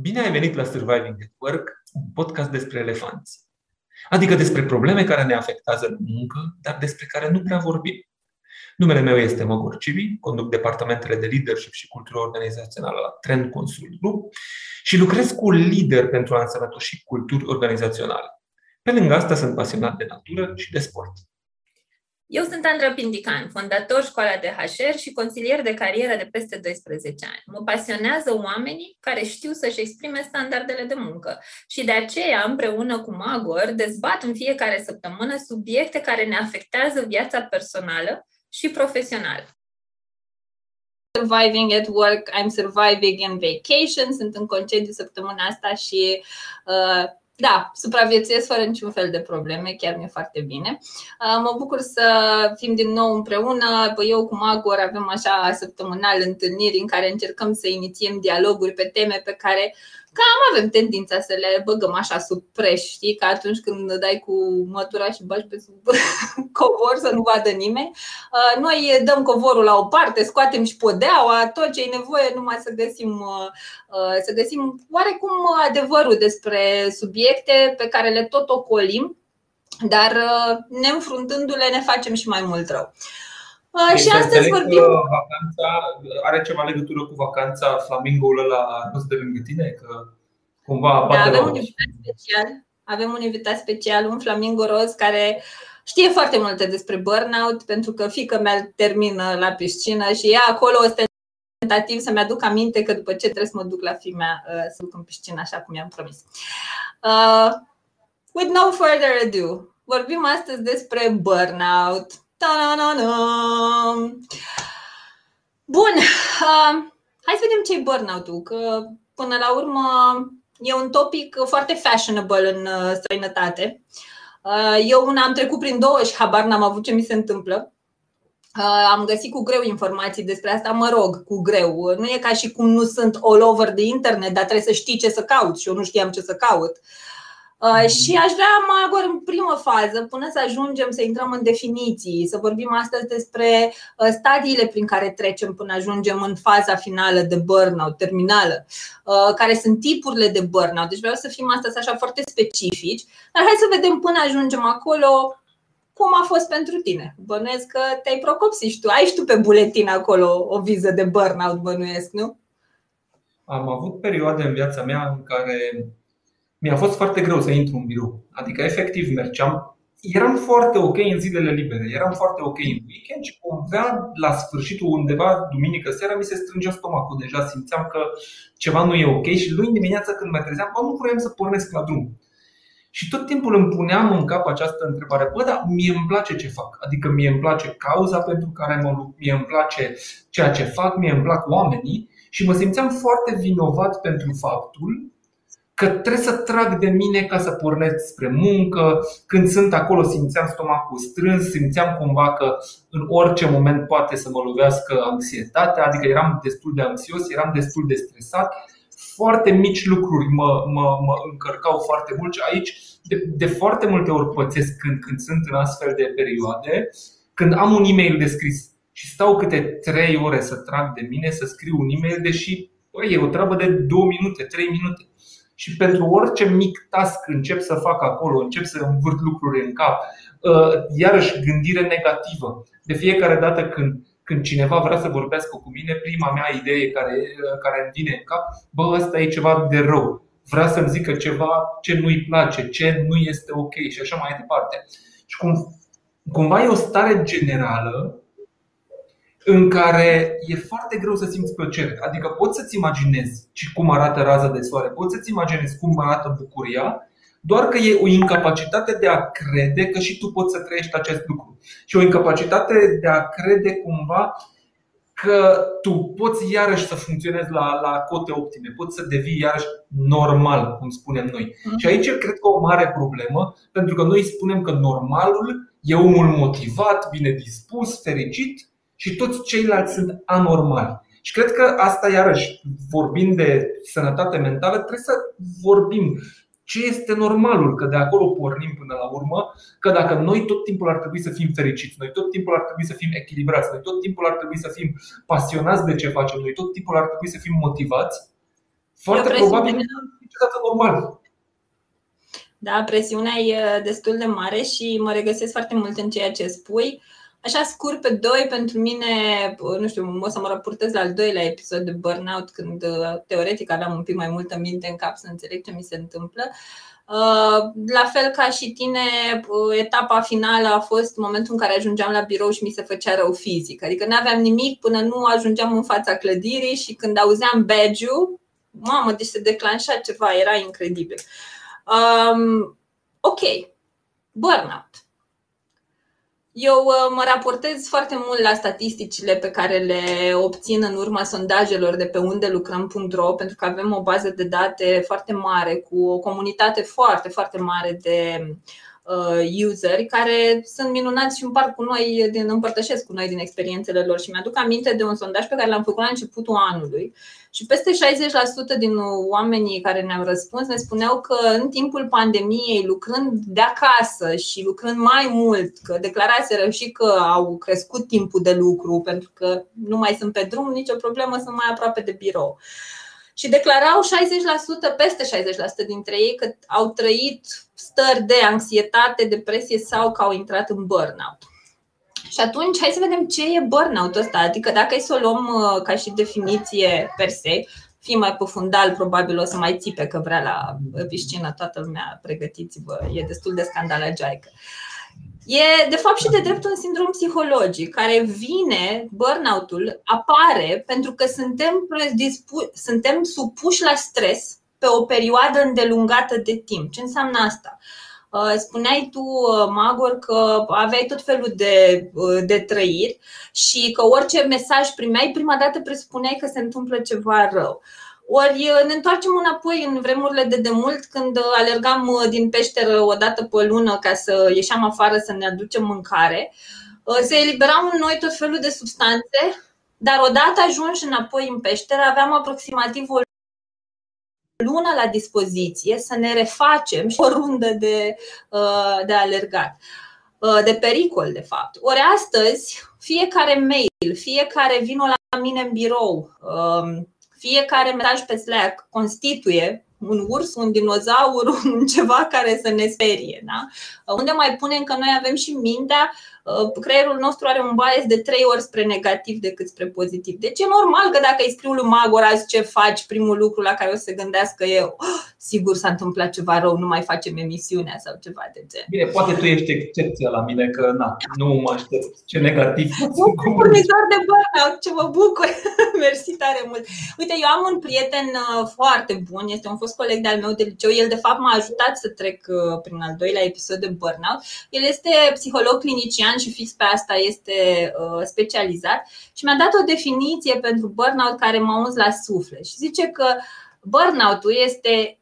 Bine ai venit la Surviving at Work, un podcast despre elefanți. Adică despre probleme care ne afectează în muncă, dar despre care nu prea vorbim. Numele meu este Măgor Civi, conduc departamentele de leadership și cultură organizațională la Trend Consult Group și lucrez cu lider pentru a însănătoși culturi organizaționale. Pe lângă asta sunt pasionat de natură și de sport. Eu sunt Andra Pindican, fondator școala de HR și consilier de carieră de peste 12 ani. Mă pasionează oamenii care știu să-și exprime standardele de muncă și de aceea, împreună cu Magor, dezbat în fiecare săptămână subiecte care ne afectează viața personală și profesională. Surviving at work, I'm surviving in vacation, sunt în concediu săptămâna asta și uh, da, supraviețuiesc fără niciun fel de probleme, chiar mi-e foarte bine. Uh, mă bucur să fim din nou împreună. Eu cu Magor avem așa săptămânal întâlniri în care încercăm să inițiem dialoguri pe teme pe care cam avem tendința să le băgăm așa sub preș, știi? Că atunci când dai cu mătura și bagi pe sub covor să nu vadă nimeni, uh, noi dăm covorul la o parte, scoatem și podeaua, tot ce e nevoie numai să găsim, uh, uh, să găsim oarecum adevărul despre subiecte pe care le tot ocolim, dar neînfruntându-le ne facem și mai mult rău. Deci și astăzi vorbim. Vacanța are ceva legătură cu vacanța flamingoul ăla nu de lângă tine? Că cumva da, avem un invitat special. Avem un invitat special, un flamingo roz care știe foarte multe despre burnout pentru că fică mea termină la piscină și ea acolo tentativ să-mi aduc aminte că după ce trebuie să mă duc la fimea uh, să duc în piscină așa cum i-am promis. Uh, with no further ado, vorbim astăzi despre burnout Ta-na-na-na. Bun, uh, hai să vedem ce e burnout-ul, că până la urmă e un topic foarte fashionable în uh, străinătate. Uh, eu una am trecut prin două și habar n-am avut ce mi se întâmplă. Uh, am găsit cu greu informații despre asta, mă rog, cu greu. Nu e ca și cum nu sunt all over the internet, dar trebuie să știi ce să caut și eu nu știam ce să caut. Uh, Uh, și aș vrea mai în primă fază, până să ajungem să intrăm în definiții, să vorbim astăzi despre uh, stadiile prin care trecem până ajungem în faza finală de burnout, terminală, uh, care sunt tipurile de burnout. Deci vreau să fim astăzi așa foarte specifici, dar hai să vedem până ajungem acolo cum a fost pentru tine. Bănuiesc că te-ai procopsit și tu. Ai și tu pe buletin acolo o viză de burnout, bănuiesc, nu? Am avut perioade în viața mea în care mi-a fost foarte greu să intru în birou. Adică, efectiv, mergeam. Eram foarte ok în zilele libere, eram foarte ok în weekend și cumva la sfârșitul undeva, duminică seara, mi se strângea stomacul. Deja simțeam că ceva nu e ok și luni dimineața când mă trezeam, bă, nu vroiam să pornesc la drum. Și tot timpul îmi puneam în cap această întrebare, bă, dar mie îmi place ce fac. Adică mie îmi place cauza pentru care mă lupt, mie îmi place ceea ce fac, mie îmi plac oamenii și mă simțeam foarte vinovat pentru faptul că trebuie să trag de mine ca să pornesc spre muncă. Când sunt acolo simțeam stomacul strâns, simțeam cumva că în orice moment poate să mă lovească anxietatea, adică eram destul de anxios, eram destul de stresat. Foarte mici lucruri mă, mă, mă încărcau foarte mult și aici de, de foarte multe ori pățesc când, când sunt în astfel de perioade, când am un e-mail de scris și stau câte 3 ore să trag de mine să scriu un e-mail, deși bă, e o treabă de 2 minute, 3 minute și pentru orice mic task încep să fac acolo, încep să învârt lucruri în cap, uh, iarăși gândire negativă. De fiecare dată când, când cineva vrea să vorbească cu mine, prima mea idee care, uh, care îmi vine în cap, bă, ăsta e ceva de rău. Vrea să-mi zică ceva ce nu-i place, ce nu este ok și așa mai departe. Și cum, cumva e o stare generală în care e foarte greu să simți plăcere. Adică poți să-ți imaginezi cum arată raza de soare, poți să-ți imaginezi cum arată bucuria, doar că e o incapacitate de a crede că și tu poți să trăiești acest lucru. Și o incapacitate de a crede cumva că tu poți iarăși să funcționezi la, la cote optime, poți să devii iarăși normal, cum spunem noi. Mm. Și aici cred că o mare problemă, pentru că noi spunem că normalul e omul motivat, bine dispus, fericit, și toți ceilalți sunt anormali. Și cred că asta, iarăși, vorbind de sănătate mentală, trebuie să vorbim ce este normalul, că de acolo pornim până la urmă, că dacă noi tot timpul ar trebui să fim fericiți, noi tot timpul ar trebui să fim echilibrați, noi tot timpul ar trebui să fim pasionați de ce facem, noi tot timpul ar trebui să fim motivați, foarte probabil nu e niciodată normal. Da, presiunea e destul de mare și mă regăsesc foarte mult în ceea ce spui. Așa scurt pe doi, pentru mine, nu știu, o să mă raportez la al doilea episod de burnout, când teoretic aveam un pic mai multă minte în cap să înțeleg ce mi se întâmplă. La fel ca și tine, etapa finală a fost momentul în care ajungeam la birou și mi se făcea rău fizic. Adică nu aveam nimic până nu ajungeam în fața clădirii și când auzeam badge-ul, mamă, deci se declanșa ceva, era incredibil. Um, ok, burnout. Eu uh, mă raportez foarte mult la statisticile pe care le obțin în urma sondajelor de pe unde lucrăm.ro pentru că avem o bază de date foarte mare cu o comunitate foarte, foarte mare de uh, useri care sunt minunați și împart cu noi, din, împărtășesc cu noi din experiențele lor și mi-aduc aminte de un sondaj pe care l-am făcut la începutul anului și peste 60% din oamenii care ne-au răspuns ne spuneau că în timpul pandemiei, lucrând de acasă și lucrând mai mult, că declaraseră și că au crescut timpul de lucru pentru că nu mai sunt pe drum, nicio problemă, sunt mai aproape de birou. Și declarau 60%, peste 60% dintre ei că au trăit stări de anxietate, depresie sau că au intrat în burnout. Și atunci, hai să vedem ce e burnout-ul ăsta. Adică dacă e să o luăm uh, ca și definiție per se, fi mai pe fundal, probabil o să mai țipe că vrea la piscină toată lumea, pregătiți-vă, e destul de scandalagiaică. E de fapt și de drept un sindrom psihologic care vine, burnout-ul apare pentru că suntem, suntem supuși la stres pe o perioadă îndelungată de timp. Ce înseamnă asta? Uh, spuneai tu, uh, Magor, că aveai tot felul de, uh, de trăiri și că orice mesaj primeai, prima dată presupuneai că se întâmplă ceva rău. Ori ne întoarcem înapoi în vremurile de demult când alergam din peșteră o dată pe lună ca să ieșeam afară să ne aducem mâncare. Se eliberau în noi tot felul de substanțe, dar odată ajunși înapoi în peșteră aveam aproximativ o lună la dispoziție să ne refacem și o rundă de, uh, de alergat, uh, de pericol, de fapt. Ori astăzi, fiecare mail, fiecare vino la mine în birou, um, fiecare mesaj pe Slack constituie un urs, un dinozaur, un ceva care să ne sperie. Da? Unde mai punem că noi avem și mintea, uh, creierul nostru are un bias de trei ori spre negativ decât spre pozitiv. Deci e normal că dacă îi scriu lui Magor azi ce faci, primul lucru la care o să se gândească e oh, sigur s-a întâmplat ceva rău, nu mai facem emisiunea sau ceva de gen. Bine, poate tu ești excepția la mine, că na, nu mă aștept ce negativ. Un furnizor de burnout, ce mă bucur. Mersi tare mult. Uite, eu am un prieten uh, foarte bun, este un fost coleg de-al meu de liceu. El, de fapt, m-a ajutat să trec uh, prin al doilea episod de burnout. El este psiholog clinician și fix pe asta este uh, specializat și mi-a dat o definiție pentru burnout care m-a uns la suflet și zice că burnout-ul este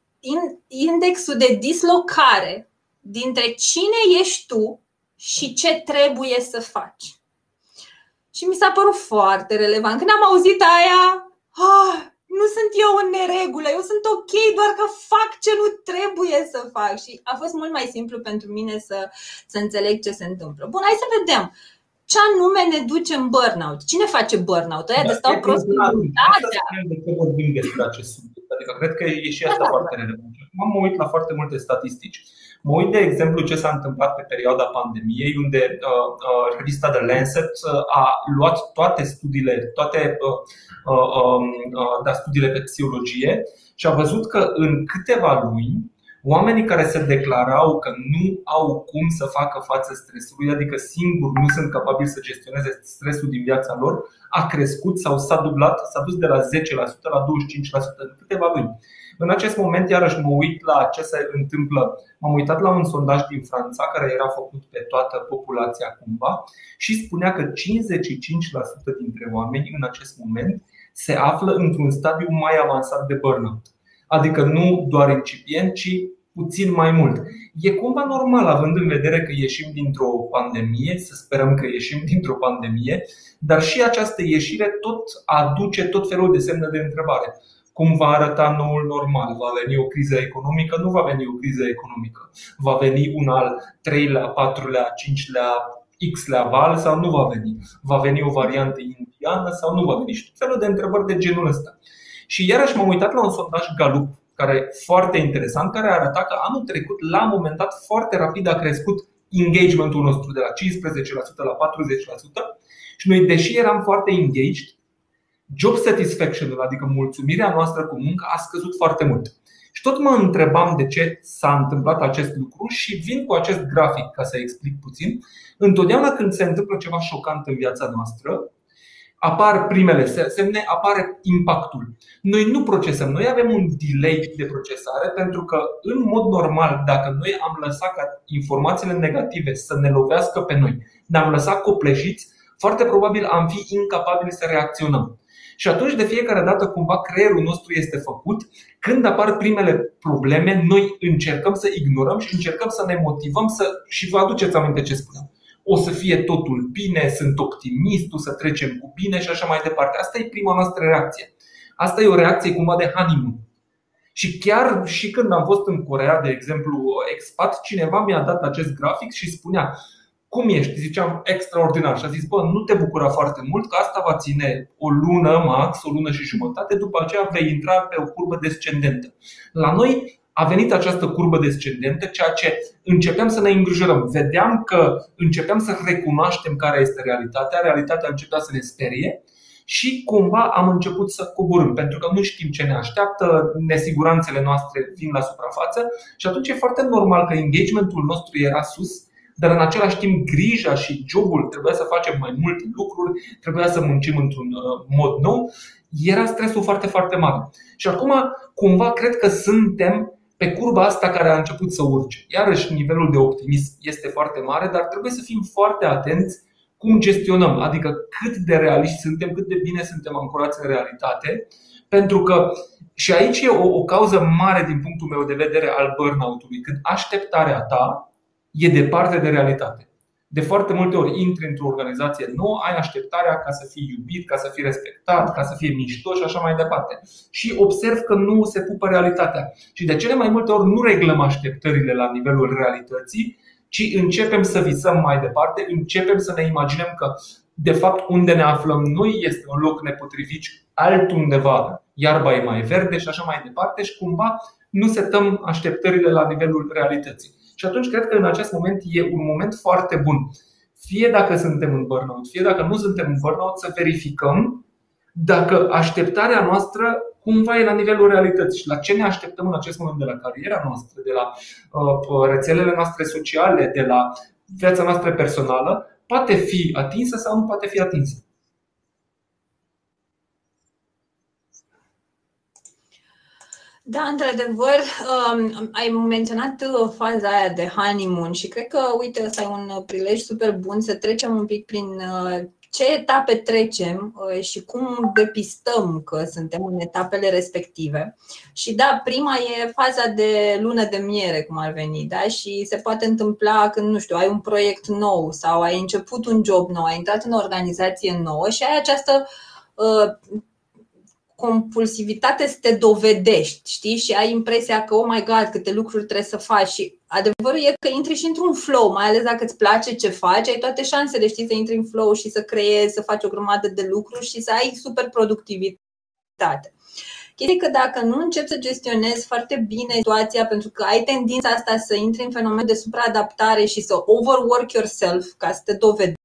indexul de dislocare dintre cine ești tu și ce trebuie să faci. Și mi s-a părut foarte relevant. Când am auzit aia, ah, nu sunt eu în neregulă, eu sunt ok, doar că fac ce nu trebuie să fac. Și a fost mult mai simplu pentru mine să, să înțeleg ce se întâmplă. Bun, hai să vedem. Ce anume ne duce în burnout? Cine face burnout? Aia da, de stau prost în De ce vorbim despre acest subiect? Adică cred că e și asta da, foarte da. relevant. M-am uit la foarte multe statistici. Mă uit, de exemplu, ce s-a întâmplat pe perioada pandemiei, unde uh, uh, revista The Lancet uh, a luat toate studiile, toate uh, uh, um, uh, da, studiile pe psihologie și a văzut că în câteva luni oamenii care se declarau că nu au cum să facă față stresului, adică singuri nu sunt capabili să gestioneze stresul din viața lor, a crescut sau s-a dublat, s-a dus de la 10% la 25% în câteva luni. În acest moment, iarăși mă uit la ce se întâmplă. M-am uitat la un sondaj din Franța care era făcut pe toată populația cumva și spunea că 55% dintre oameni în acest moment se află într-un stadiu mai avansat de burnout. Adică nu doar incipient, ci puțin mai mult. E cumva normal, având în vedere că ieșim dintr-o pandemie, să sperăm că ieșim dintr-o pandemie, dar și această ieșire tot aduce tot felul de semne de întrebare cum va arăta noul normal. Va veni o criză economică? Nu va veni o criză economică. Va veni un al treilea, patrulea, cincilea, X-lea val sau nu va veni? Va veni o variantă indiană sau nu va veni? Și tot felul de întrebări de genul ăsta. Și iarăși m-am uitat la un sondaj Gallup care foarte interesant, care arăta că anul trecut, la un moment dat, foarte rapid a crescut engagementul nostru de la 15% la 40% și noi, deși eram foarte engaged, job satisfaction adică mulțumirea noastră cu muncă, a scăzut foarte mult. Și tot mă întrebam de ce s-a întâmplat acest lucru și vin cu acest grafic ca să explic puțin. Întotdeauna când se întâmplă ceva șocant în viața noastră, apar primele semne, apare impactul. Noi nu procesăm, noi avem un delay de procesare pentru că, în mod normal, dacă noi am lăsat ca informațiile negative să ne lovească pe noi, ne-am lăsat copleșiți, foarte probabil am fi incapabili să reacționăm. Și atunci, de fiecare dată, cumva creierul nostru este făcut. Când apar primele probleme, noi încercăm să ignorăm și încercăm să ne motivăm să. și vă aduceți aminte ce spuneam o să fie totul bine, sunt optimist, o să trecem cu bine și așa mai departe. Asta e prima noastră reacție. Asta e o reacție cumva de honeymoon. Și chiar și când am fost în Corea, de exemplu, expat, cineva mi-a dat acest grafic și spunea cum ești? Ziceam extraordinar și a zis, bă, nu te bucura foarte mult că asta va ține o lună max, o lună și jumătate, după aceea vei intra pe o curbă descendentă. La noi a venit această curbă descendentă, ceea ce începeam să ne îngrijorăm. Vedeam că începeam să recunoaștem care este realitatea, realitatea începea să ne sperie și cumva am început să coborâm, pentru că nu știm ce ne așteaptă, nesiguranțele noastre vin la suprafață și atunci e foarte normal că engagementul nostru era sus, dar în același timp grija și jobul trebuia să facem mai multe lucruri, trebuia să muncim într-un uh, mod nou, era stresul foarte, foarte mare. Și acum, cumva, cred că suntem pe curba asta care a început să urce. Iarăși, nivelul de optimism este foarte mare, dar trebuie să fim foarte atenți cum gestionăm, adică cât de realiști suntem, cât de bine suntem ancorați în realitate, pentru că și aici e o, o cauză mare din punctul meu de vedere al burnout-ului, când așteptarea ta e departe de realitate. De foarte multe ori intri într-o organizație nouă, ai așteptarea ca să fii iubit, ca să fii respectat, ca să fie mișto și așa mai departe. Și observ că nu se pupă realitatea. Și de cele mai multe ori nu reglăm așteptările la nivelul realității, ci începem să visăm mai departe, începem să ne imaginăm că de fapt unde ne aflăm noi este un loc nepotrivit, altundeva iarba e mai verde și așa mai departe și cumva nu setăm așteptările la nivelul realității. Și atunci cred că în acest moment e un moment foarte bun. Fie dacă suntem în burnout, fie dacă nu suntem în burnout, să verificăm dacă așteptarea noastră cumva e la nivelul realității și la ce ne așteptăm în acest moment de la cariera noastră, de la uh, rețelele noastre sociale, de la viața noastră personală, poate fi atinsă sau nu poate fi atinsă. Da, într-adevăr, um, ai menționat uh, faza aia de honeymoon și cred că, uite, ăsta e un prilej super bun să trecem un pic prin uh, ce etape trecem uh, și cum depistăm că suntem în etapele respective. Și da, prima e faza de lună de miere, cum ar veni, da? Și se poate întâmpla când, nu știu, ai un proiect nou sau ai început un job nou, ai intrat în o organizație nouă și ai această compulsivitate să te dovedești, știi? Și ai impresia că, oh my god, câte lucruri trebuie să faci și adevărul e că intri și într-un flow, mai ales dacă îți place ce faci, ai toate șansele, știi, să intri în flow și să creezi, să faci o grămadă de lucruri și să ai super productivitate. Chestia că dacă nu începi să gestionezi foarte bine situația, pentru că ai tendința asta să intri în fenomen de supraadaptare și să overwork yourself ca să te dovedești,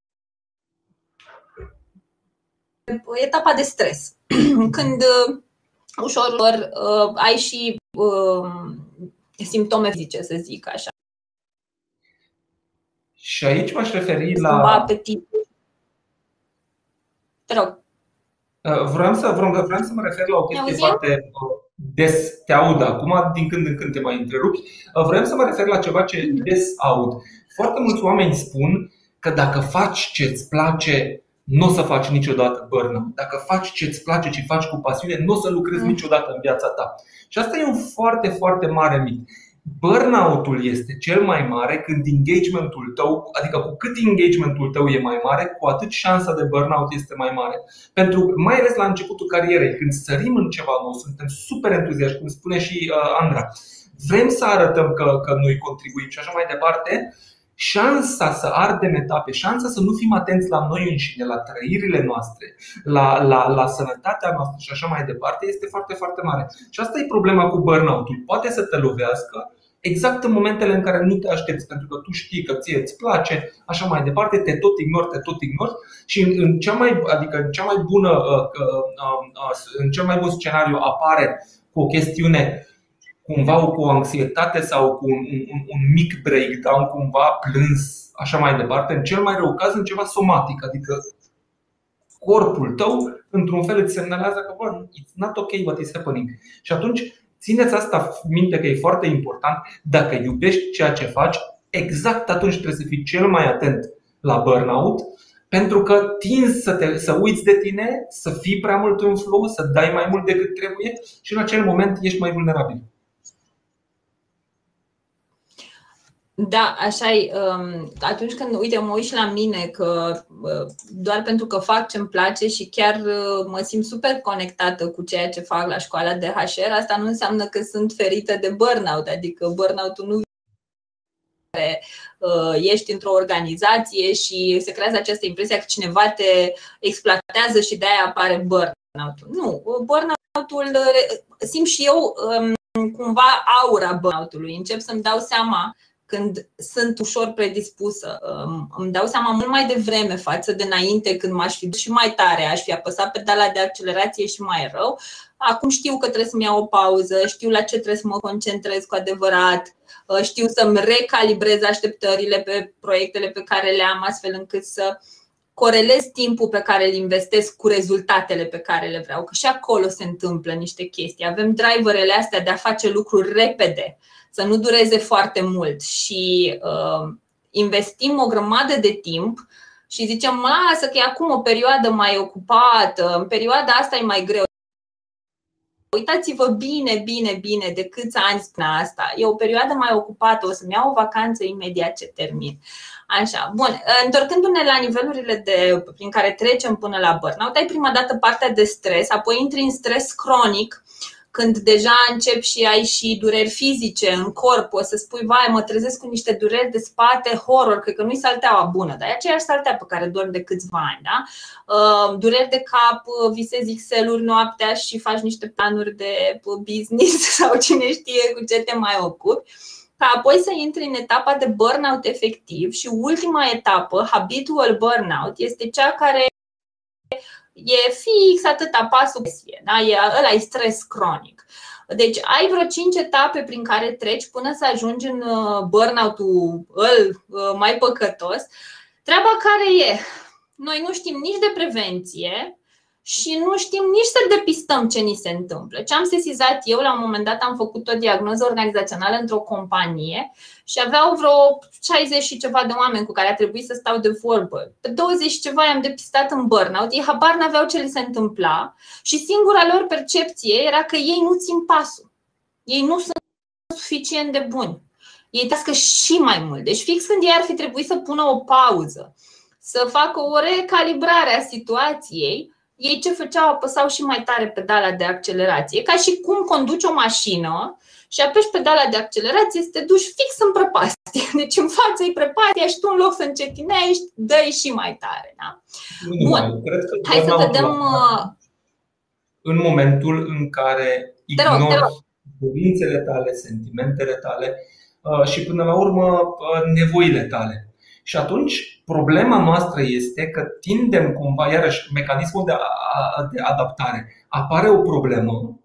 etapa de stres. Când uh, ușor uh, ai și uh, simptome fizice, să zic așa. Și aici m-aș referi la. Apetit. Te rog. Uh, vreau să, vreau, vreau să mă refer la o chestie foarte uh, des te aud acum, din când în când te mai întrerupi. Uh, vreau să mă refer la ceva ce des aud. Foarte mulți oameni spun că dacă faci ce îți place, nu o să faci niciodată burnout. Dacă faci ce îți place, ce faci cu pasiune, nu o să lucrezi mm. niciodată în viața ta. Și asta e un foarte, foarte mare mit. Burnout-ul este cel mai mare când engagementul tău, adică cu cât engagementul tău e mai mare, cu atât șansa de burnout este mai mare. Pentru mai ales la începutul carierei, când sărim în ceva nou, suntem super entuziaști, cum spune și uh, Andra. Vrem să arătăm că, că noi contribuim și așa mai departe șansa să ardem etape, șansa să nu fim atenți la noi înșine, la trăirile noastre, la, la, la sănătatea noastră și așa mai departe, este foarte, foarte mare. Și asta e problema cu burnout-ul. Poate să te lovească exact în momentele în care nu te aștepți, pentru că tu știi că ție îți place, așa mai departe, te tot ignori, te tot ignori și în, în cea mai, adică în cea mai bună, uh, uh, uh, în cel mai bun scenariu apare cu o chestiune cumva cu o anxietate sau cu un, un, un mic breakdown, cumva plâns, așa mai departe. În cel mai rău caz, în ceva somatic, adică corpul tău, într-un fel, îți semnalează că, bă, it's not okay what is happening. Și atunci, țineți asta minte că e foarte important. Dacă iubești ceea ce faci, exact atunci trebuie să fii cel mai atent la burnout, pentru că tinzi să, te, să uiți de tine, să fii prea mult în flow, să dai mai mult decât trebuie și în acel moment ești mai vulnerabil. Da, așa e. Um, atunci când, uite, mă uit și la mine că uh, doar pentru că fac ce-mi place și chiar uh, mă simt super conectată cu ceea ce fac la școala de HR, asta nu înseamnă că sunt ferită de burnout, adică burnout-ul nu uh, ești într-o organizație și se creează această impresie că cineva te exploatează și de-aia apare burnout-ul. Nu, burnout-ul simt și eu um, cumva aura burnout-ului. Încep să-mi dau seama când sunt ușor predispusă. Îmi dau seama mult mai devreme față de înainte când m-aș fi dus și mai tare, aș fi apăsat pedala de accelerație și mai rău. Acum știu că trebuie să-mi iau o pauză, știu la ce trebuie să mă concentrez cu adevărat, ă, știu să-mi recalibrez așteptările pe proiectele pe care le am, astfel încât să corelez timpul pe care îl investesc cu rezultatele pe care le vreau, că și acolo se întâmplă niște chestii. Avem driverele astea de a face lucruri repede să nu dureze foarte mult și uh, investim o grămadă de timp și zicem, lasă că e acum o perioadă mai ocupată, în perioada asta e mai greu. Uitați-vă bine, bine, bine de câți ani spune asta. E o perioadă mai ocupată, o să-mi iau o vacanță imediat ce termin. Așa, bun. Întorcându-ne la nivelurile de, prin care trecem până la burnout, ai prima dată partea de stres, apoi intri în stres cronic, când deja încep și ai și dureri fizice în corp, o să spui, vai, mă trezesc cu niște dureri de spate, horror, cred că nu-i salteaua bună, dar e aceeași saltea pe care dorm de câțiva ani, da? Uh, dureri de cap, visezi Excel-uri noaptea și faci niște planuri de business sau cine știe cu ce te mai ocupi ca apoi să intri în etapa de burnout efectiv și ultima etapă, habitual burnout, este cea care e fix atâta pasul da? e, ăla e stres cronic. Deci ai vreo 5 etape prin care treci până să ajungi în uh, burnout-ul îl uh, mai păcătos. Treaba care e, noi nu știm nici de prevenție, și nu știm nici să depistăm ce ni se întâmplă. Ce am sesizat eu, la un moment dat am făcut o diagnoză organizațională într-o companie și aveau vreo 60 și ceva de oameni cu care a trebuit să stau de vorbă. Pe 20 și ceva i-am depistat în burnout, ei habar n-aveau ce li se întâmpla și singura lor percepție era că ei nu țin pasul. Ei nu sunt suficient de buni. Ei tască și mai mult. Deci fix când ei ar fi trebuit să pună o pauză, să facă o recalibrare a situației, ei ce făceau? Apăsau și mai tare pedala de accelerație, ca și cum conduci o mașină și apeși pedala de accelerație să te duci fix în prăpastie. Deci în față e prăpastia și tu în loc să încetinești, dă și mai tare. Da? Bun, Cred că hai să vedem. Uh, în momentul în care ignori dorințele tale, sentimentele tale uh, și până la urmă uh, nevoile tale. Și atunci problema noastră este că tindem cumva, iarăși, mecanismul de, a, de adaptare. Apare o problemă,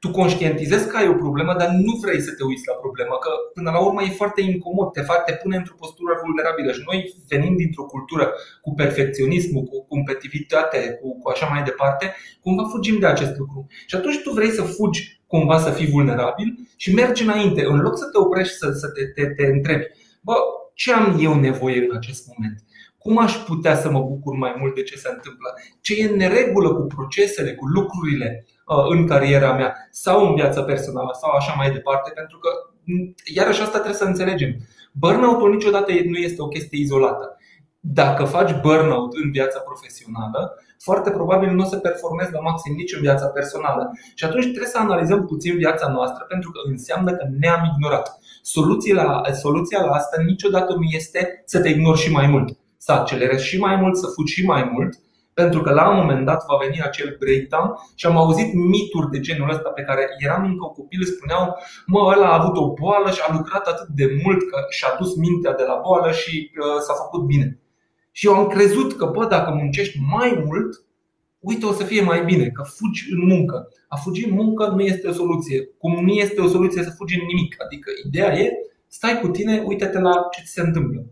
tu conștientizezi că ai o problemă, dar nu vrei să te uiți la problemă, că până la urmă e foarte incomod, te, fac, te pune într-o postură vulnerabilă și noi venim dintr-o cultură cu perfecționismul, cu competitivitate, cu, cu așa mai departe, cumva fugim de acest lucru. Și atunci tu vrei să fugi cumva să fii vulnerabil și mergi înainte, în loc să te oprești să, să te, te, te întrebi, bă, ce am eu nevoie în acest moment? Cum aș putea să mă bucur mai mult de ce se întâmplă? Ce e în neregulă cu procesele, cu lucrurile uh, în cariera mea sau în viața personală sau așa mai departe? Pentru că, iarăși asta trebuie să înțelegem. Burnout-ul niciodată nu este o chestie izolată. Dacă faci burnout în viața profesională, foarte probabil nu o să performezi la maxim nici în viața personală. Și atunci trebuie să analizăm puțin viața noastră pentru că înseamnă că ne-am ignorat. Soluția la, soluția la asta niciodată nu este să te ignori și mai mult, să accelerezi și mai mult, să fugi și mai mult, pentru că la un moment dat va veni acel breakdown și am auzit mituri de genul ăsta pe care eram încă copil, spuneau, mă, ăla a avut o boală și a lucrat atât de mult că și-a dus mintea de la boală și uh, s-a făcut bine. Și eu am crezut că, bă, dacă muncești mai mult, uite, o să fie mai bine, că fugi în muncă. A fugi în muncă nu este o soluție. Cum nu este o soluție să fugi în nimic. Adică ideea e, stai cu tine, uite-te la ce ți se întâmplă.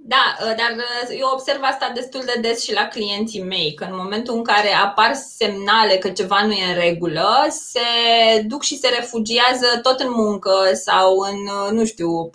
Da, ă, dar ă, eu observ asta destul de des și la clienții mei, că în momentul în care apar semnale că ceva nu e în regulă, se duc și se refugiază tot în muncă sau în, ă, nu știu,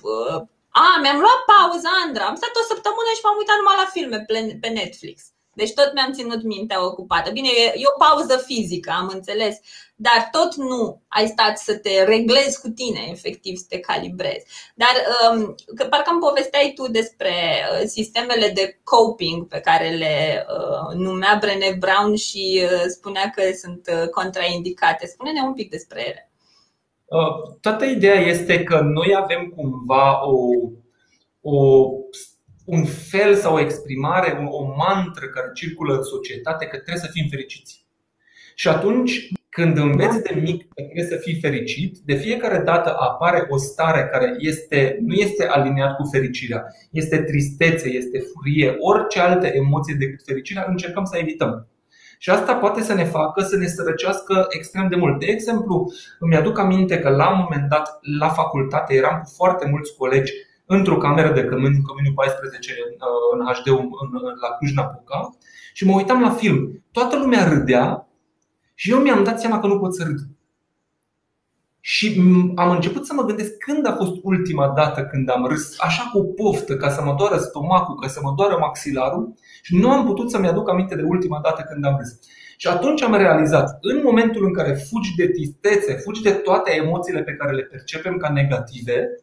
a, mi-am luat pauză, Andra, am stat o săptămână și m-am uitat numai la filme pe Netflix. Deci tot mi-am ținut mintea ocupată. Bine, e o pauză fizică, am înțeles, dar tot nu ai stat să te reglezi cu tine, efectiv, să te calibrezi. Dar um, că parcă îmi povesteai tu despre uh, sistemele de coping pe care le uh, numea Brené Brown și uh, spunea că sunt contraindicate. Spune-ne un pic despre ele. Toată ideea este că noi avem cumva o, o un fel sau o exprimare, o mantră care circulă în societate că trebuie să fim fericiți. Și atunci când înveți de mic că trebuie să fii fericit, de fiecare dată apare o stare care este, nu este aliniat cu fericirea. Este tristețe, este furie, orice alte emoții decât fericirea, încercăm să evităm. Și asta poate să ne facă să ne sărăcească extrem de mult. De exemplu, îmi aduc aminte că la un moment dat la facultate eram cu foarte mulți colegi într-o cameră de cămâni, în Căminiul 14 în HD la Cluj-Napoca și mă uitam la film. Toată lumea râdea și eu mi-am dat seama că nu pot să râd. Și am început să mă gândesc când a fost ultima dată când am râs așa cu o poftă ca să mă doară stomacul, ca să mă doară maxilarul și nu am putut să-mi aduc aminte de ultima dată când am râs. Și atunci am realizat, în momentul în care fugi de tristețe, fugi de toate emoțiile pe care le percepem ca negative,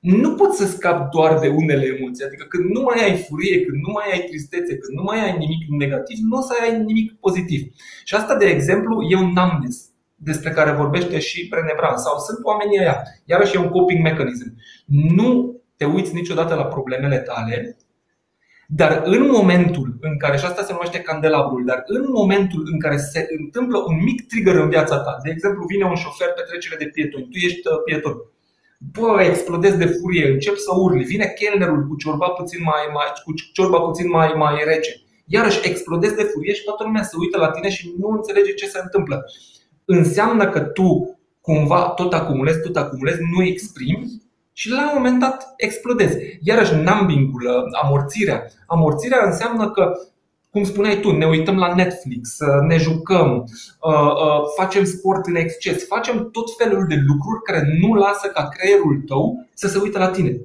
nu poți să scapi doar de unele emoții. Adică când nu mai ai furie, când nu mai ai tristețe, când nu mai ai nimic negativ, nu o să ai nimic pozitiv. Și asta, de exemplu, e un numbness despre care vorbește și Brenebran sau sunt oamenii aia. Iarăși e un coping mechanism. Nu te uiți niciodată la problemele tale, dar în momentul în care, și asta se numește candelabrul, dar în momentul în care se întâmplă un mic trigger în viața ta, de exemplu vine un șofer pe trecere de pietoni, tu ești uh, pieton, Bă, explodez de furie, încep să urli, vine chelnerul cu ciorba puțin mai, mai, cu ciorba puțin mai, mai rece. Iarăși explodez de furie și toată lumea se uită la tine și nu înțelege ce se întâmplă. Înseamnă că tu cumva tot acumulezi, tot acumulezi, nu exprimi și la un moment dat explodezi. Iarăși numbing-ul, amorțirea. Amorțirea înseamnă că cum spuneai tu, ne uităm la Netflix, ne jucăm, uh, uh, facem sport în exces, facem tot felul de lucruri care nu lasă ca creierul tău să se uite la tine.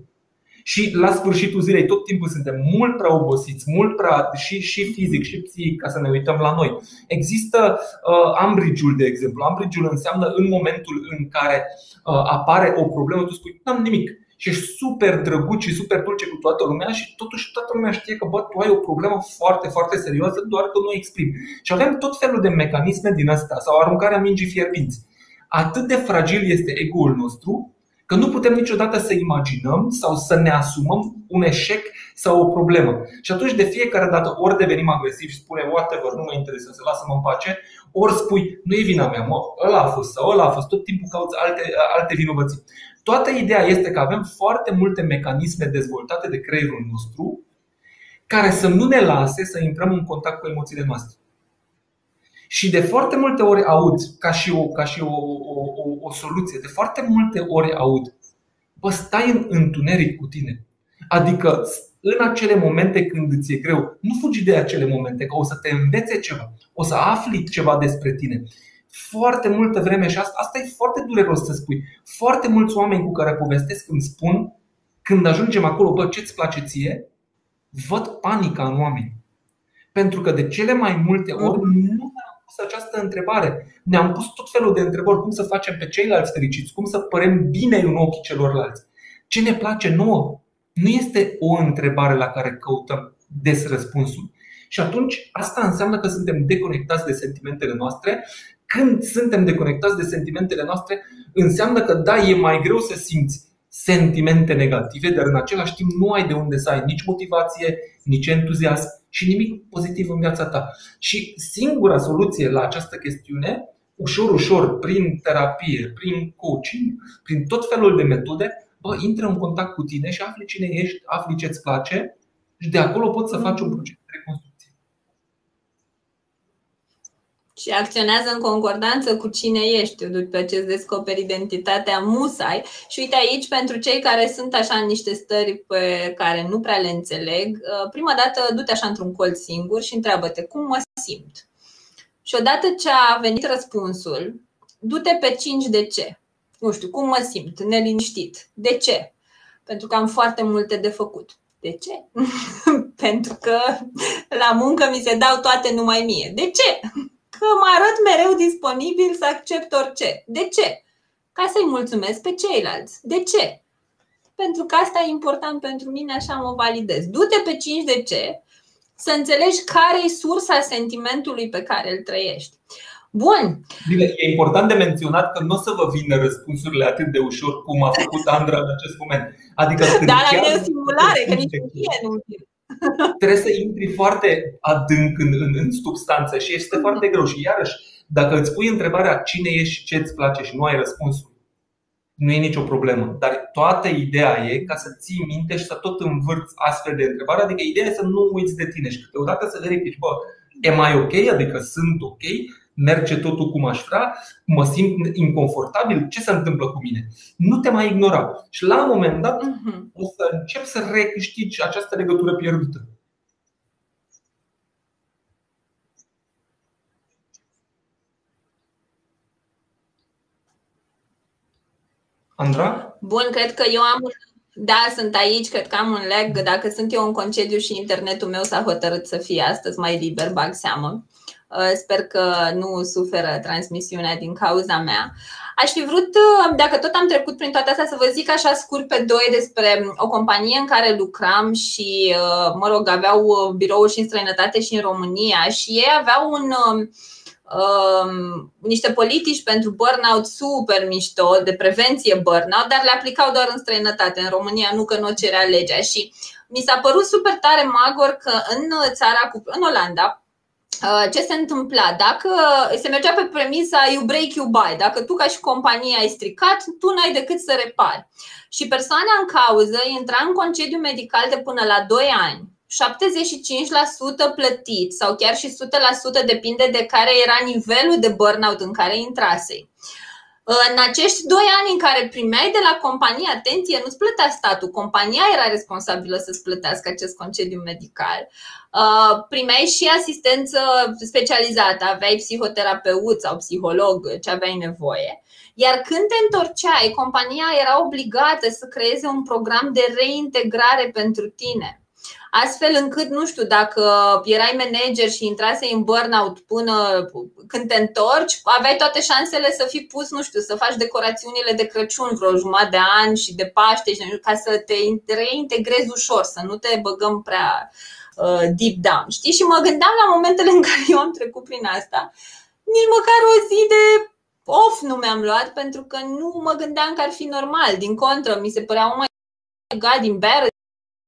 Și la sfârșitul zilei tot timpul suntem mult prea obosiți, mult prea și, și fizic și psihic ca să ne uităm la noi. Există uh, ambridge-ul, de exemplu. Ambridge-ul înseamnă în momentul în care uh, apare o problemă, tu spui, n-am nimic și ești super drăguț și super dulce cu toată lumea și totuși toată lumea știe că bă, tu ai o problemă foarte, foarte serioasă, doar că nu o exprimi. Și avem tot felul de mecanisme din asta sau aruncarea mingii fierbinți. Atât de fragil este ego-ul nostru că nu putem niciodată să imaginăm sau să ne asumăm un eșec sau o problemă. Și atunci de fiecare dată ori devenim agresivi și spunem whatever, nu mă interesează, lasă-mă în pace, ori spui nu e vina mea, mă, ăla a fost sau ăla a fost, tot timpul cauți alte, alte vinovății. Toată ideea este că avem foarte multe mecanisme dezvoltate de creierul nostru care să nu ne lase să intrăm în contact cu emoțiile noastre. Și de foarte multe ori aud, ca și o, ca și o, o, o, o soluție, de foarte multe ori aud, bă, stai în întuneric cu tine. Adică în acele momente când îți e greu, nu fugi de acele momente, că o să te învețe ceva, o să afli ceva despre tine foarte multă vreme și asta, asta e foarte dureros să spui. Foarte mulți oameni cu care povestesc îmi spun când ajungem acolo, bă, ce-ți place ție? Văd panica în oameni. Pentru că de cele mai multe ori nu ne-am pus această întrebare. Ne-am pus tot felul de întrebări. Cum să facem pe ceilalți fericiți? Cum să părem bine în ochii celorlalți? Ce ne place nouă? Nu este o întrebare la care căutăm des răspunsul. și atunci asta înseamnă că suntem deconectați de sentimentele noastre. Când suntem deconectați de sentimentele noastre, înseamnă că da, e mai greu să simți sentimente negative, dar în același timp nu ai de unde să ai nici motivație, nici entuziasm și nimic pozitiv în viața ta. Și singura soluție la această chestiune, ușor, ușor, prin terapie, prin coaching, prin tot felul de metode, bă, intră în contact cu tine și afli cine ești, afli ce-ți place și de acolo poți să faci un proces de reconstrucție. Și acționează în concordanță cu cine ești după ce îți descoperi identitatea musai. Și uite aici, pentru cei care sunt așa în niște stări pe care nu prea le înțeleg, uh, prima dată du-te așa într-un colț singur și întreabă-te cum mă simt. Și odată ce a venit răspunsul, du-te pe 5 de ce. Nu știu, cum mă simt, neliniștit. De ce? Pentru că am foarte multe de făcut. De ce? Pentru că la muncă mi se dau toate numai mie. De ce? Că mă arăt mereu disponibil să accept orice. De ce? Ca să-i mulțumesc pe ceilalți. De ce? Pentru că asta e important pentru mine, așa mă validez. Du-te pe 5 de ce să înțelegi care e sursa sentimentului pe care îl trăiești. Bun. Bine, e important de menționat că nu o să vă vină răspunsurile atât de ușor cum a făcut Andra în acest moment. Adică când Dar la o simulare, că nici nu vin trebuie să intri foarte adânc în, în, în substanță și este foarte greu. Și iarăși, dacă îți pui întrebarea cine ești și ce îți place și nu ai răspunsul, nu e nicio problemă. Dar toată ideea e ca să ții minte și să tot învârți astfel de întrebare. Adică ideea e să nu uiți de tine și câteodată să verifici, bă, e mai ok? Adică sunt ok? Merge totul cum aș vrea, mă simt inconfortabil, ce se întâmplă cu mine? Nu te mai ignora. Și la un moment dat mhm. o să încep să recâștigi această legătură pierdută. Andra? Bun, cred că eu am un da, sunt aici, cred că am un leg. Dacă sunt eu în concediu și internetul meu s-a hotărât să fie astăzi mai liber, bag seamă. Uh, sper că nu suferă transmisiunea din cauza mea. Aș fi vrut, uh, dacă tot am trecut prin toate astea, să vă zic așa scurt pe doi despre o companie în care lucram și, uh, mă rog, aveau birouri și în străinătate și în România și ei aveau un, um, niște politici pentru burnout super mișto, de prevenție burnout, dar le aplicau doar în străinătate. În România nu că nu o cerea legea și mi s-a părut super tare magor că în țara, în Olanda, Uh, ce se întâmpla? Dacă se mergea pe premisa you break, you buy, dacă tu ca și companie ai stricat, tu n-ai decât să repari. Și persoana în cauză intra în concediu medical de până la 2 ani, 75% plătit sau chiar și 100% depinde de care era nivelul de burnout în care intrasei. În acești doi ani în care primeai de la companie, atenție, nu-ți plătea statul, compania era responsabilă să-ți plătească acest concediu medical. Uh, primeai și asistență specializată, aveai psihoterapeut sau psiholog, ce aveai nevoie. Iar când te întorceai, compania era obligată să creeze un program de reintegrare pentru tine astfel încât, nu știu, dacă erai manager și intrase în burnout până când te întorci, aveai toate șansele să fii pus, nu știu, să faci decorațiunile de Crăciun vreo jumătate de an și de Paște, ca să te reintegrezi ușor, să nu te băgăm prea uh, deep down. Știi? Și mă gândeam la momentele în care eu am trecut prin asta, nici măcar o zi de off nu mi-am luat pentru că nu mă gândeam că ar fi normal. Din contră, mi se părea, oh my god, embarrassing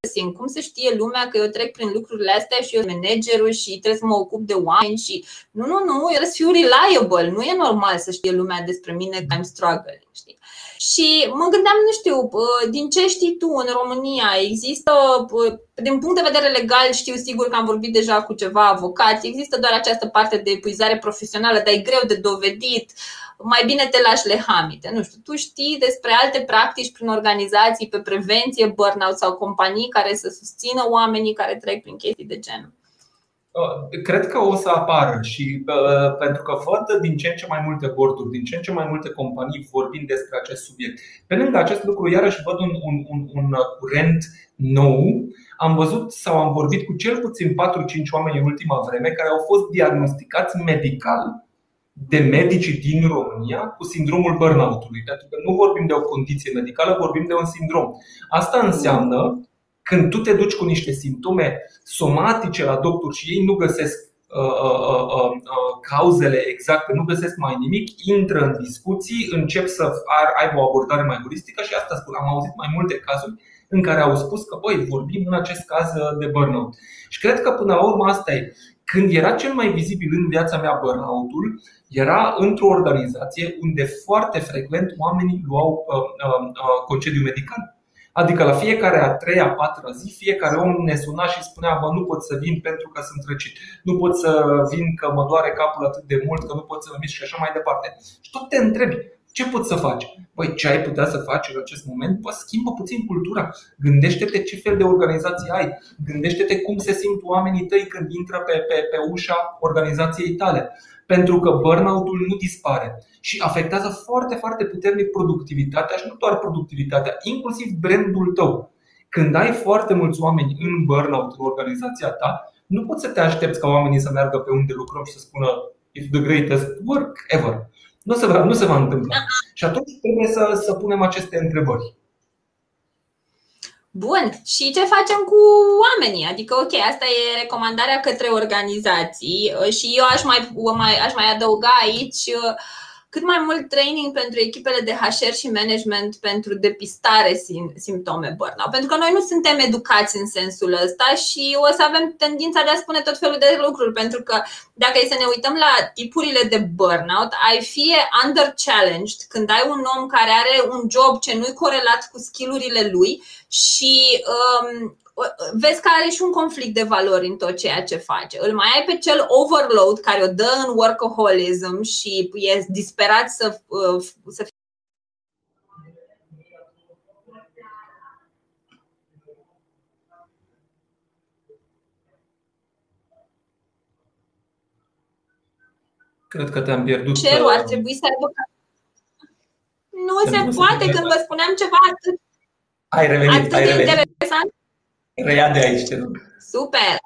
embarrassing. Cum să știe lumea că eu trec prin lucrurile astea și eu sunt managerul și trebuie să mă ocup de oameni și nu, nu, nu, eu trebuie să fiu reliable. Nu e normal să știe lumea despre mine că I'm struggling, știi? Și mă gândeam, nu știu, din ce știi tu în România, există, din punct de vedere legal, știu sigur că am vorbit deja cu ceva avocați, există doar această parte de epuizare profesională, dar e greu de dovedit mai bine te lași lehamite. Nu știu, tu știi despre alte practici prin organizații pe prevenție, burnout sau companii care să susțină oamenii care trec prin chestii de genul. Uh, cred că o să apară și uh, pentru că văd din ce în ce mai multe borduri, din ce în ce mai multe companii vorbind despre acest subiect. Pe lângă acest lucru, iarăși văd un, un, un, un curent nou. Am văzut sau am vorbit cu cel puțin 4-5 oameni în ultima vreme care au fost diagnosticați medical de medici din România cu sindromul burnout-ului. Pentru că nu vorbim de o condiție medicală, vorbim de un sindrom. Asta înseamnă când tu te duci cu niște simptome somatice la doctor și ei nu găsesc uh, uh, uh, cauzele exacte, nu găsesc mai nimic, intră în discuții, încep să aibă o abordare mai holistică și asta spun. Am auzit mai multe cazuri în care au spus că, băi, vorbim în acest caz de burnout. Și cred că până la urmă asta e. Când era cel mai vizibil în viața mea burnout-ul, era într-o organizație unde foarte frecvent oamenii luau uh, uh, uh, concediu medical. Adică la fiecare a treia, a patra zi, fiecare om ne suna și spunea Bă, nu pot să vin pentru că sunt răcit Nu pot să vin că mă doare capul atât de mult Că nu pot să mă mișc și așa mai departe Și tot te întrebi ce poți să faci? Păi ce ai putea să faci în acest moment? Păi schimbă puțin cultura. Gândește-te ce fel de organizație ai. Gândește-te cum se simt oamenii tăi când intră pe, pe, pe ușa organizației tale pentru că burnout-ul nu dispare și afectează foarte, foarte puternic productivitatea și nu doar productivitatea, inclusiv brandul tău. Când ai foarte mulți oameni în burnout în organizația ta, nu poți să te aștepți ca oamenii să meargă pe unde lucrăm și să spună It's the greatest work ever. Nu se va, nu se va întâmpla. Și atunci trebuie să, să punem aceste întrebări. Bun, și ce facem cu oamenii? Adică, ok, asta e recomandarea către organizații uh, și eu aș mai, aș mai adăuga aici uh, cât mai mult training pentru echipele de HR și management pentru depistare simptome burnout. Pentru că noi nu suntem educați în sensul ăsta și o să avem tendința de a spune tot felul de lucruri, pentru că dacă e să ne uităm la tipurile de burnout, ai fie under-challenged, când ai un om care are un job ce nu-i corelat cu skillurile lui și um, vezi că are și un conflict de valori în tot ceea ce face. Îl mai ai pe cel overload care o dă în workaholism și e disperat să, uh, să fie Cred că te-am pierdut. Cerul ar uh, trebui să aibă. Nu se poate când vă spuneam ceva atât, ai revenit, atât ai de revenit. interesant. Reia de aici, te rog. Super!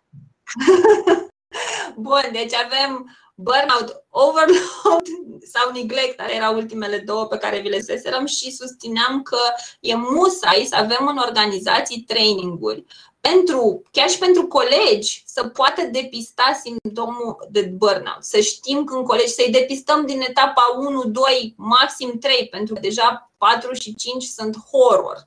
Bun, deci avem burnout, overload sau neglect, care erau ultimele două pe care vi le seserăm și susțineam că e musai să avem în organizații traininguri pentru, chiar și pentru colegi să poată depista simptomul de burnout. Să știm când colegi, să-i depistăm din etapa 1, 2, maxim 3, pentru că deja 4 și 5 sunt horror.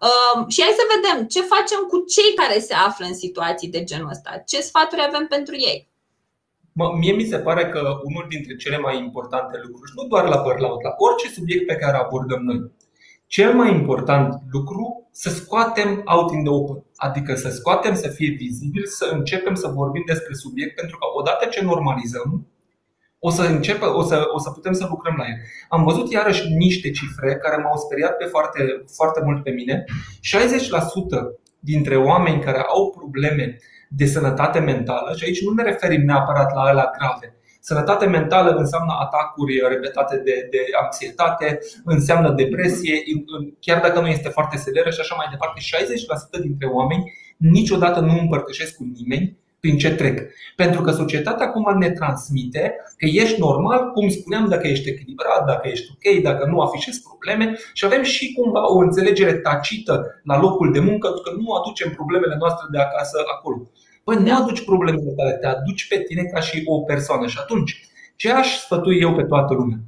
Uh, și hai să vedem ce facem cu cei care se află în situații de genul ăsta. Ce sfaturi avem pentru ei? Mă, mie mi se pare că unul dintre cele mai importante lucruri, nu doar la burnout, la orice subiect pe care abordăm noi, cel mai important lucru să scoatem out in the open, adică să scoatem să fie vizibil, să începem să vorbim despre subiect, pentru că odată ce normalizăm, o să începă, o să, o să putem să lucrăm la el. Am văzut iarăși niște cifre care m-au speriat pe foarte, foarte mult pe mine. 60% dintre oameni care au probleme de sănătate mentală, și aici nu ne referim neapărat la alea grave, Sănătate mentală înseamnă atacuri repetate de, de anxietate, înseamnă depresie, chiar dacă nu este foarte severă și așa mai departe. 60% dintre oameni niciodată nu împărtășesc cu nimeni prin ce trec. Pentru că societatea acum ne transmite că ești normal, cum spuneam, dacă ești echilibrat, dacă ești ok, dacă nu afișezi probleme și avem și cumva o înțelegere tacită la locul de muncă că nu aducem problemele noastre de acasă acolo. Păi nu aduci problemele tale, te aduci pe tine ca și o persoană. Și atunci, ce aș sfătui eu pe toată lumea?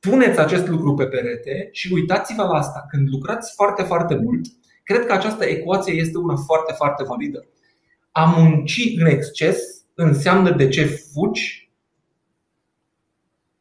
Puneți acest lucru pe perete și uitați-vă la asta. Când lucrați foarte, foarte mult, cred că această ecuație este una foarte, foarte validă. A munci în exces înseamnă de ce fugi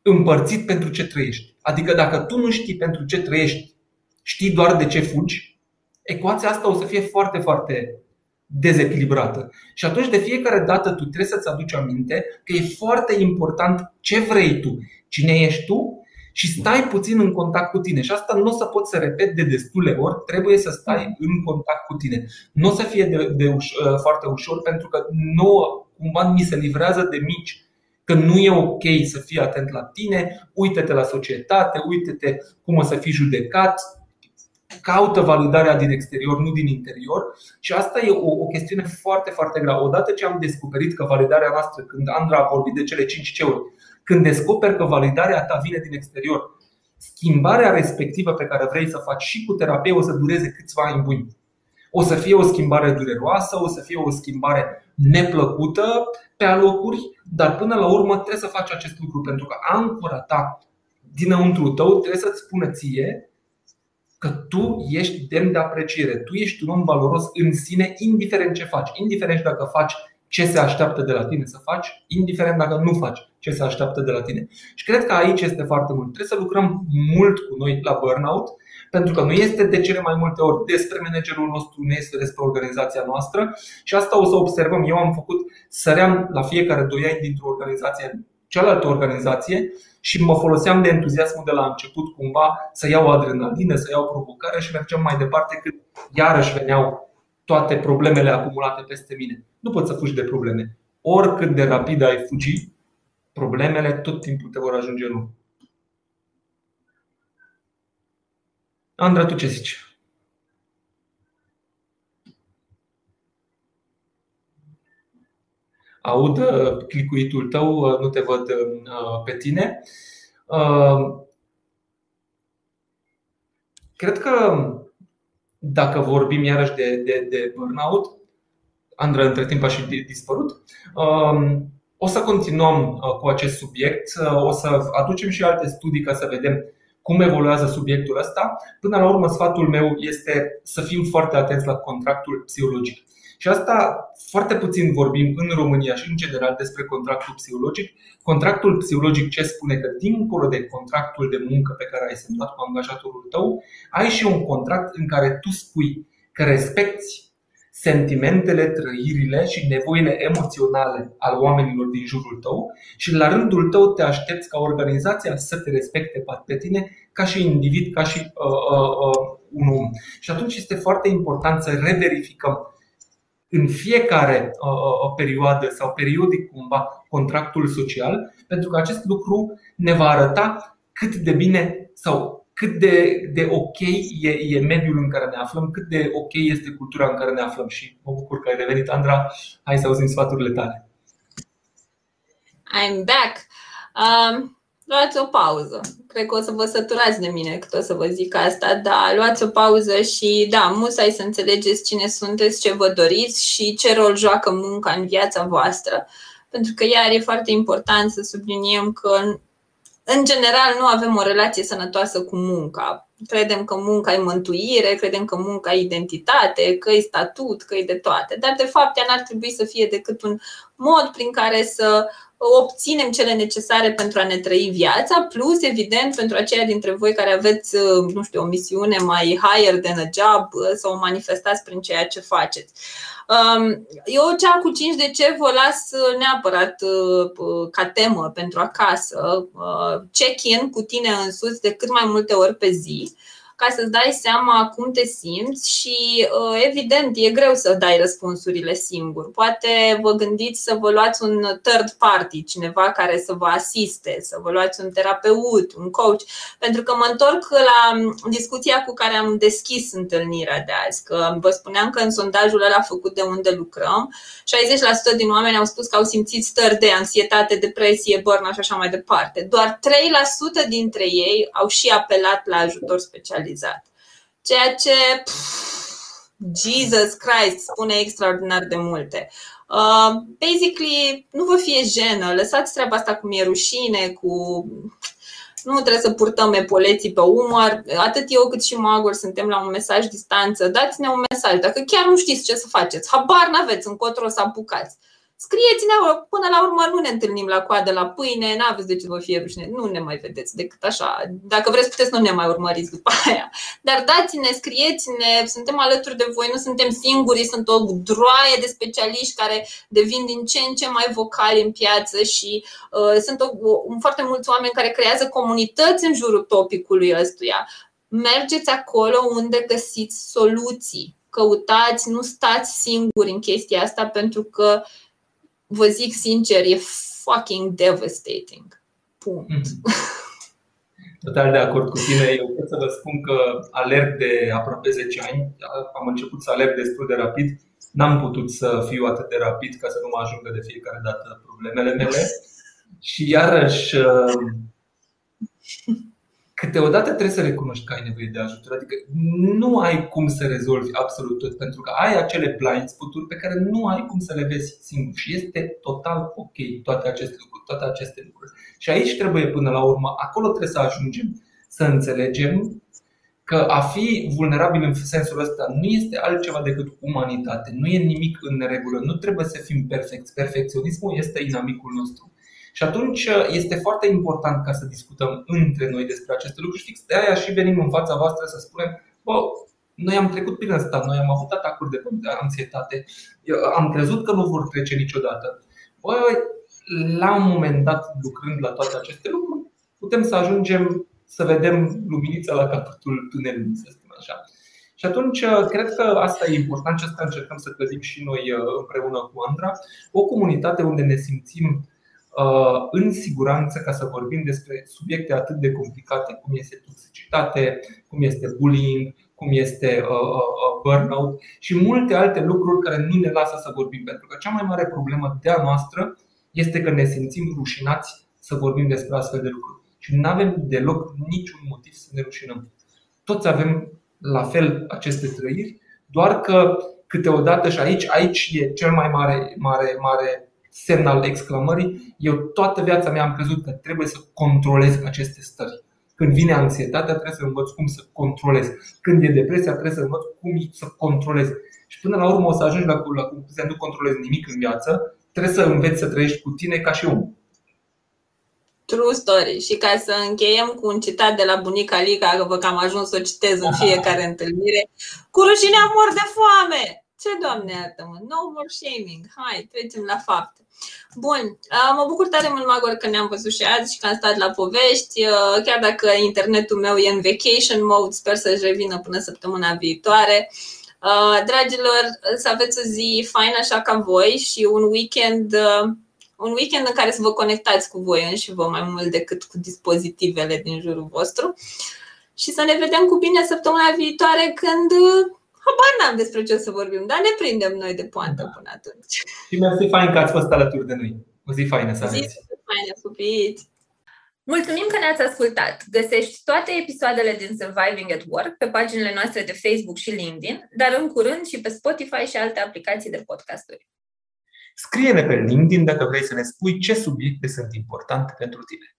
împărțit pentru ce trăiești. Adică dacă tu nu știi pentru ce trăiești, știi doar de ce fugi, ecuația asta o să fie foarte, foarte dezechilibrată. Și atunci de fiecare dată tu trebuie să-ți aduci aminte că e foarte important ce vrei tu, cine ești tu și stai puțin în contact cu tine. Și asta nu o să poți să repet de destule ori, trebuie să stai în contact cu tine. Nu o să fie de, de uș- uh, foarte ușor pentru că nu cumva mi se livrează de mici că nu e ok să fii atent la tine, uite-te la societate, uite-te cum o să fii judecat, caută validarea din exterior, nu din interior și asta e o, o chestiune foarte, foarte grea. Odată ce am descoperit că validarea noastră, când Andra a vorbit de cele 5 ceuri, când descoperi că validarea ta vine din exterior, schimbarea respectivă pe care vrei să faci și cu terapie o să dureze câțiva ani buni. O să fie o schimbare dureroasă, o să fie o schimbare neplăcută pe alocuri, dar până la urmă trebuie să faci acest lucru pentru că ancora ta dinăuntru tău trebuie să-ți spună ție că tu ești demn de apreciere, tu ești un om valoros în sine, indiferent ce faci, indiferent dacă faci ce se așteaptă de la tine să faci, indiferent dacă nu faci ce se așteaptă de la tine. Și cred că aici este foarte mult. Trebuie să lucrăm mult cu noi la burnout, pentru că nu este de cele mai multe ori despre managerul nostru, nu este despre organizația noastră și asta o să observăm. Eu am făcut, săream la fiecare doi ani dintr-o organizație în cealaltă organizație și mă foloseam de entuziasmul de la început cumva să iau adrenalină, să iau provocare și mergeam mai departe cât iarăși veneau toate problemele acumulate peste mine. Nu poți să fugi de probleme. Oricât de rapid ai fugi, problemele tot timpul te vor ajunge în urmă. Andra, tu ce zici? Aud uh, clicuitul tău, uh, nu te văd uh, pe tine. Cred că dacă vorbim iarăși de, de, de burnout, Andra între timp a și dispărut. Um, o să continuăm cu acest subiect, o să aducem și alte studii ca să vedem cum evoluează subiectul ăsta. Până la urmă, sfatul meu este să fim foarte atenți la contractul psihologic. Și asta foarte puțin vorbim în România și în general despre contractul psihologic. Contractul psihologic ce spune că dincolo de contractul de muncă pe care ai semnat cu angajatorul tău, ai și un contract în care tu spui că respecti sentimentele, trăirile și nevoile emoționale ale oamenilor din jurul tău și la rândul tău te aștepți ca organizația să te respecte pe tine ca și individ, ca și uh, uh, uh, un om. Și atunci este foarte important să reverificăm în fiecare uh, uh, perioadă sau periodic cumva contractul social, pentru că acest lucru ne va arăta cât de bine sau cât de, de ok e, e mediul în care ne aflăm, cât de ok este cultura în care ne aflăm. Și mă bucur că ai revenit, Andra. Hai să auzim sfaturile tale. I'm back. Um, luați o pauză. Cred că o să vă săturați de mine cât o să vă zic asta, dar luați o pauză și da, musai să înțelegeți cine sunteți, ce vă doriți și ce rol joacă munca în viața voastră. Pentru că iar e foarte important să subliniem că în general, nu avem o relație sănătoasă cu munca. Credem că munca e mântuire, credem că munca e identitate, că e statut, că e de toate. Dar, de fapt, ea n-ar trebui să fie decât un mod prin care să obținem cele necesare pentru a ne trăi viața, plus, evident, pentru aceia dintre voi care aveți, nu știu, o misiune mai higher than a job, să o manifestați prin ceea ce faceți. Um, eu cea cu 5 de ce vă las uh, neapărat uh, ca temă pentru acasă. Uh, check-in cu tine însuți de cât mai multe ori pe zi ca să-ți dai seama cum te simți și, uh, evident, e greu să dai răspunsurile singur. Poate vă gândiți să vă luați un third party, cineva care să vă asiste, să vă luați un terapeut, un coach, pentru că mă întorc la discuția cu care am deschis întâlnirea de azi, că vă spuneam că în sondajul ăla făcut de unde lucrăm, 60% din oameni au spus că au simțit stări de ansietate, depresie, burnout și așa mai departe. Doar 3% dintre ei au și apelat la ajutor special realizat. Ceea ce, pff, Jesus Christ, spune extraordinar de multe. Uh, basically, nu vă fie jenă, lăsați treaba asta cu mie rușine, cu nu trebuie să purtăm epoleții pe umăr. Atât eu cât și Magor suntem la un mesaj distanță. Dați-ne un mesaj. Dacă chiar nu știți ce să faceți, habar n-aveți încotro să apucați. Scrieți-ne, până la urmă nu ne întâlnim la coadă la pâine, n-aveți de ce vă fie rușine, nu ne mai vedeți decât așa. Dacă vreți, puteți nu ne mai urmăriți după aia. Dar dați-ne, scrieți-ne, suntem alături de voi, nu suntem singuri, sunt o droaie de specialiști care devin din ce în ce mai vocali în piață și uh, sunt o, o, foarte mulți oameni care creează comunități în jurul topicului ăstuia. Mergeți acolo unde găsiți soluții. Căutați, nu stați singuri în chestia asta pentru că uh, vă zic sincer, e fucking devastating. Punct. Mm-hmm. Total de acord cu tine. Eu pot să vă spun că alerg de aproape 10 ani. Am început să alerg destul de rapid. N-am putut să fiu atât de rapid ca să nu mă ajungă de fiecare dată problemele mele. Și iarăși câteodată trebuie să recunoști că ai nevoie de ajutor. Adică nu ai cum să rezolvi absolut tot, pentru că ai acele blind spot pe care nu ai cum să le vezi singur. Și este total ok toate aceste lucruri, toate aceste lucruri. Și aici trebuie până la urmă, acolo trebuie să ajungem să înțelegem că a fi vulnerabil în sensul ăsta nu este altceva decât umanitate, nu e nimic în neregulă, nu trebuie să fim perfecți. Perfecționismul este inamicul nostru. Și atunci uh, este foarte important ca să discutăm între noi despre aceste lucruri și fix de aia și venim în fața voastră să spunem, bă, noi am trecut prin asta, noi am avut atacuri de anxietate, Eu am crezut că nu vor trece niciodată. Bă, la un moment dat, lucrând la toate aceste lucruri, putem să ajungem să vedem luminița la capătul tunelului, să spun așa. Și atunci, uh, cred că asta e important și asta încercăm să clădim și noi uh, împreună cu Andra, o comunitate unde ne simțim Uh, în siguranță ca să vorbim despre subiecte atât de complicate cum este toxicitate, cum este bullying, cum este uh, uh, burnout și multe alte lucruri care nu ne lasă să vorbim. Pentru că cea mai mare problemă de a noastră este că ne simțim rușinați să vorbim despre astfel de lucruri. Și nu avem deloc niciun motiv să ne rușinăm. Toți avem la fel aceste trăiri, doar că câteodată și aici, aici e cel mai mare, mare, mare semn al exclamării, eu toată viața mea am crezut că trebuie să controlez aceste stări. Când vine anxietatea, trebuie să învăț cum să controlez. Când e depresia, trebuie să învăț cum să controlez. Și până la urmă o să ajungi la, la concluzia nu controlezi nimic în viață, trebuie să înveți să trăiești cu tine ca și om. True story. Și ca să încheiem cu un citat de la bunica Lica, că vă cam ajuns să o citez în fiecare întâlnire, cu rușinea mor de foame! Ce, Doamne, iartă-mă! No more shaming! Hai, trecem la fapte. Bun, mă bucur tare mult, Magor, că ne-am văzut și azi și că am stat la povești. Chiar dacă internetul meu e în vacation mode, sper să-și revină până săptămâna viitoare. Dragilor, să aveți o zi faină așa ca voi și un weekend, un weekend în care să vă conectați cu voi și vă mai mult decât cu dispozitivele din jurul vostru. Și să ne vedem cu bine săptămâna viitoare când Habar n-am despre ce să vorbim, dar ne prindem noi de poantă da. până atunci. Și mersi fain că ați fost alături de noi. O zi faină să aveți. Zi faină, pupiți! Mulțumim că ne-ați ascultat! Găsești toate episoadele din Surviving at Work pe paginile noastre de Facebook și LinkedIn, dar în curând și pe Spotify și alte aplicații de podcasturi. Scrie-ne pe LinkedIn dacă vrei să ne spui ce subiecte sunt importante pentru tine.